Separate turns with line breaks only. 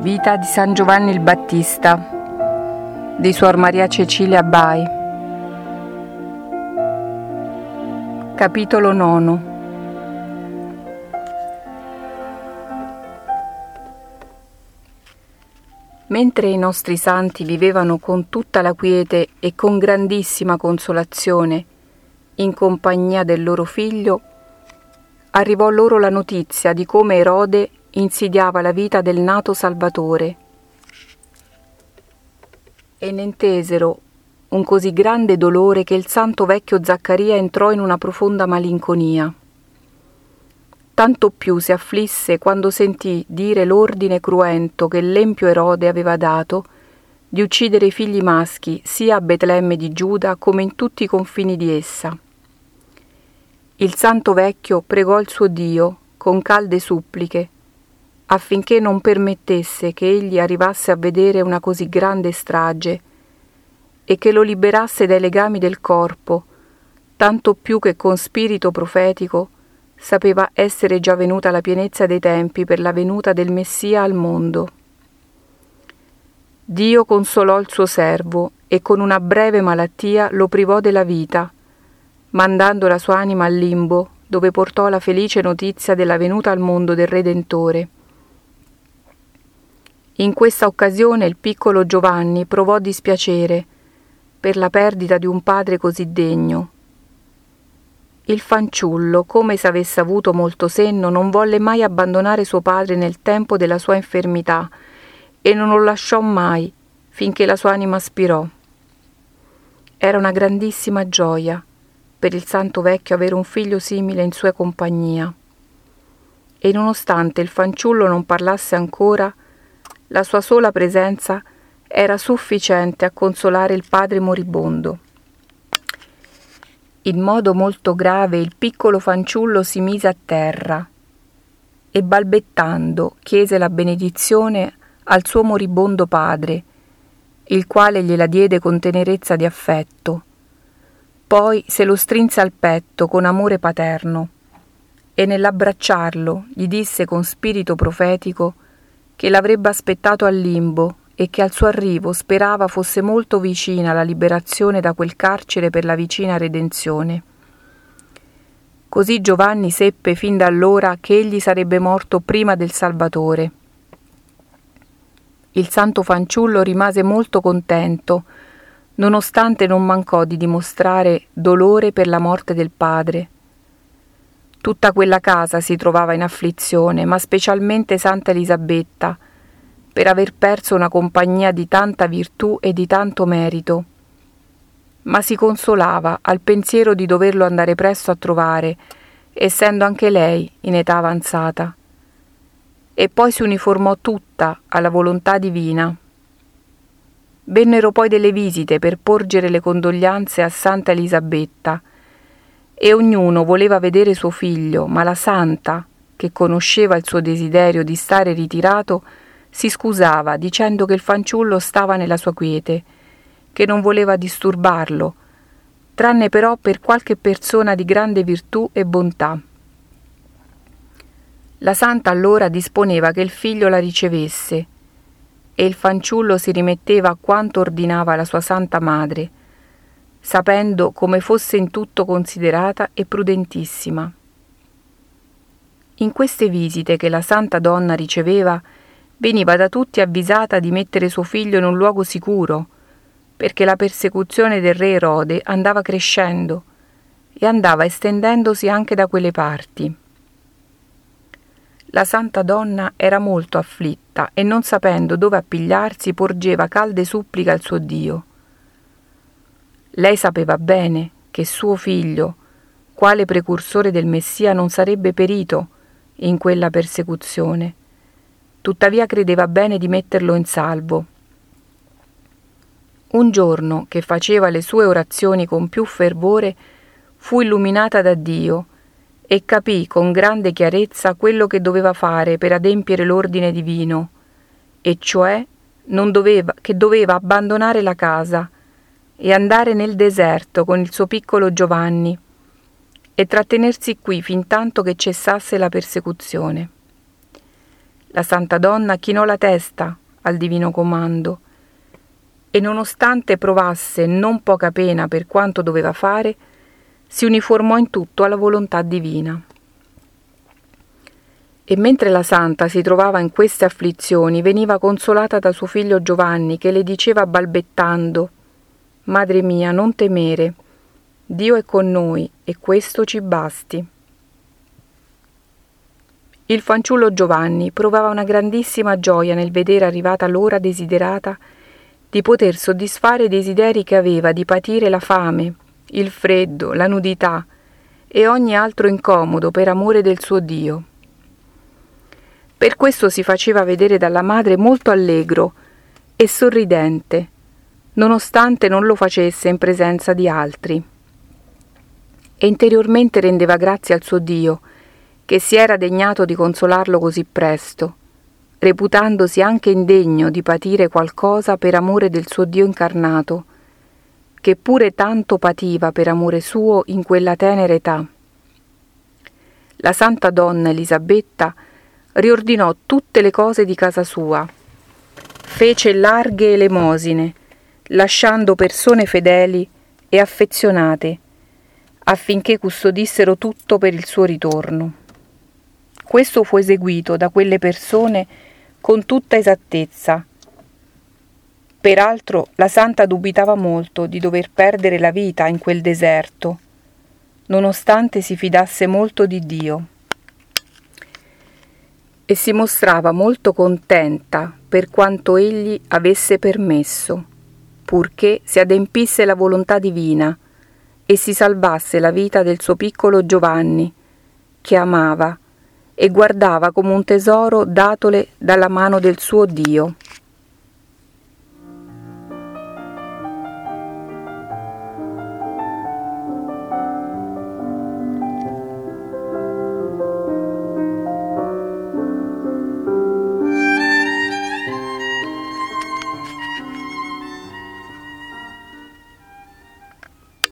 vita di San Giovanni il Battista di Suor Maria Cecilia Bai. Capitolo nono Mentre i nostri santi vivevano con tutta la quiete e con grandissima consolazione in compagnia del loro figlio, arrivò loro la notizia di come Erode insidiava la vita del nato Salvatore. E ne intesero un così grande dolore che il santo vecchio Zaccaria entrò in una profonda malinconia. Tanto più si afflisse quando sentì dire l'ordine cruento che l'empio Erode aveva dato di uccidere i figli maschi sia a Betlemme di Giuda come in tutti i confini di essa. Il santo vecchio pregò il suo Dio con calde suppliche affinché non permettesse che egli arrivasse a vedere una così grande strage e che lo liberasse dai legami del corpo, tanto più che con spirito profetico sapeva essere già venuta la pienezza dei tempi per la venuta del Messia al mondo. Dio consolò il suo servo e con una breve malattia lo privò della vita, mandando la sua anima al limbo, dove portò la felice notizia della venuta al mondo del Redentore. In questa occasione il piccolo Giovanni provò dispiacere per la perdita di un padre così degno. Il fanciullo, come se avesse avuto molto senno, non volle mai abbandonare suo padre nel tempo della sua infermità e non lo lasciò mai finché la sua anima spirò. Era una grandissima gioia per il santo vecchio avere un figlio simile in sua compagnia. E nonostante il fanciullo non parlasse ancora, la sua sola presenza era sufficiente a consolare il padre moribondo. In modo molto grave il piccolo fanciullo si mise a terra e balbettando chiese la benedizione al suo moribondo padre, il quale gliela diede con tenerezza di affetto. Poi se lo strinse al petto con amore paterno e nell'abbracciarlo gli disse con spirito profetico che l'avrebbe aspettato al limbo e che al suo arrivo sperava fosse molto vicina la liberazione da quel carcere per la vicina redenzione. Così Giovanni seppe fin da allora che egli sarebbe morto prima del Salvatore. Il santo fanciullo rimase molto contento, nonostante non mancò di dimostrare dolore per la morte del padre Tutta quella casa si trovava in afflizione, ma specialmente Santa Elisabetta, per aver perso una compagnia di tanta virtù e di tanto merito. Ma si consolava al pensiero di doverlo andare presto a trovare, essendo anche lei in età avanzata. E poi si uniformò tutta alla volontà divina. Vennero poi delle visite per porgere le condoglianze a Santa Elisabetta, e ognuno voleva vedere suo figlio, ma la santa, che conosceva il suo desiderio di stare ritirato, si scusava dicendo che il fanciullo stava nella sua quiete, che non voleva disturbarlo, tranne però per qualche persona di grande virtù e bontà. La santa allora disponeva che il figlio la ricevesse, e il fanciullo si rimetteva a quanto ordinava la sua santa madre, sapendo come fosse in tutto considerata e prudentissima. In queste visite che la santa donna riceveva, veniva da tutti avvisata di mettere suo figlio in un luogo sicuro, perché la persecuzione del re Erode andava crescendo e andava estendendosi anche da quelle parti. La santa donna era molto afflitta e non sapendo dove appigliarsi porgeva calde suppliche al suo Dio. Lei sapeva bene che suo figlio, quale precursore del Messia, non sarebbe perito in quella persecuzione. Tuttavia credeva bene di metterlo in salvo. Un giorno che faceva le sue orazioni con più fervore, fu illuminata da Dio e capì con grande chiarezza quello che doveva fare per adempiere l'ordine divino, e cioè doveva, che doveva abbandonare la casa, e andare nel deserto con il suo piccolo Giovanni e trattenersi qui fin tanto che cessasse la persecuzione. La santa donna chinò la testa al divino comando e nonostante provasse non poca pena per quanto doveva fare, si uniformò in tutto alla volontà divina. E mentre la santa si trovava in queste afflizioni, veniva consolata da suo figlio Giovanni, che le diceva balbettando Madre mia, non temere, Dio è con noi e questo ci basti. Il fanciullo Giovanni provava una grandissima gioia nel vedere arrivata l'ora desiderata di poter soddisfare i desideri che aveva di patire la fame, il freddo, la nudità e ogni altro incomodo per amore del suo Dio. Per questo si faceva vedere dalla madre molto allegro e sorridente, nonostante non lo facesse in presenza di altri. E interiormente rendeva grazie al suo Dio, che si era degnato di consolarlo così presto, reputandosi anche indegno di patire qualcosa per amore del suo Dio incarnato, che pure tanto pativa per amore suo in quella tenera età. La santa donna Elisabetta riordinò tutte le cose di casa sua, fece larghe elemosine, lasciando persone fedeli e affezionate, affinché custodissero tutto per il suo ritorno. Questo fu eseguito da quelle persone con tutta esattezza. Peraltro la santa dubitava molto di dover perdere la vita in quel deserto, nonostante si fidasse molto di Dio. E si mostrava molto contenta per quanto egli avesse permesso, purché si adempisse la volontà divina e si salvasse la vita del suo piccolo Giovanni, che amava e guardava come un tesoro datole dalla mano del suo Dio.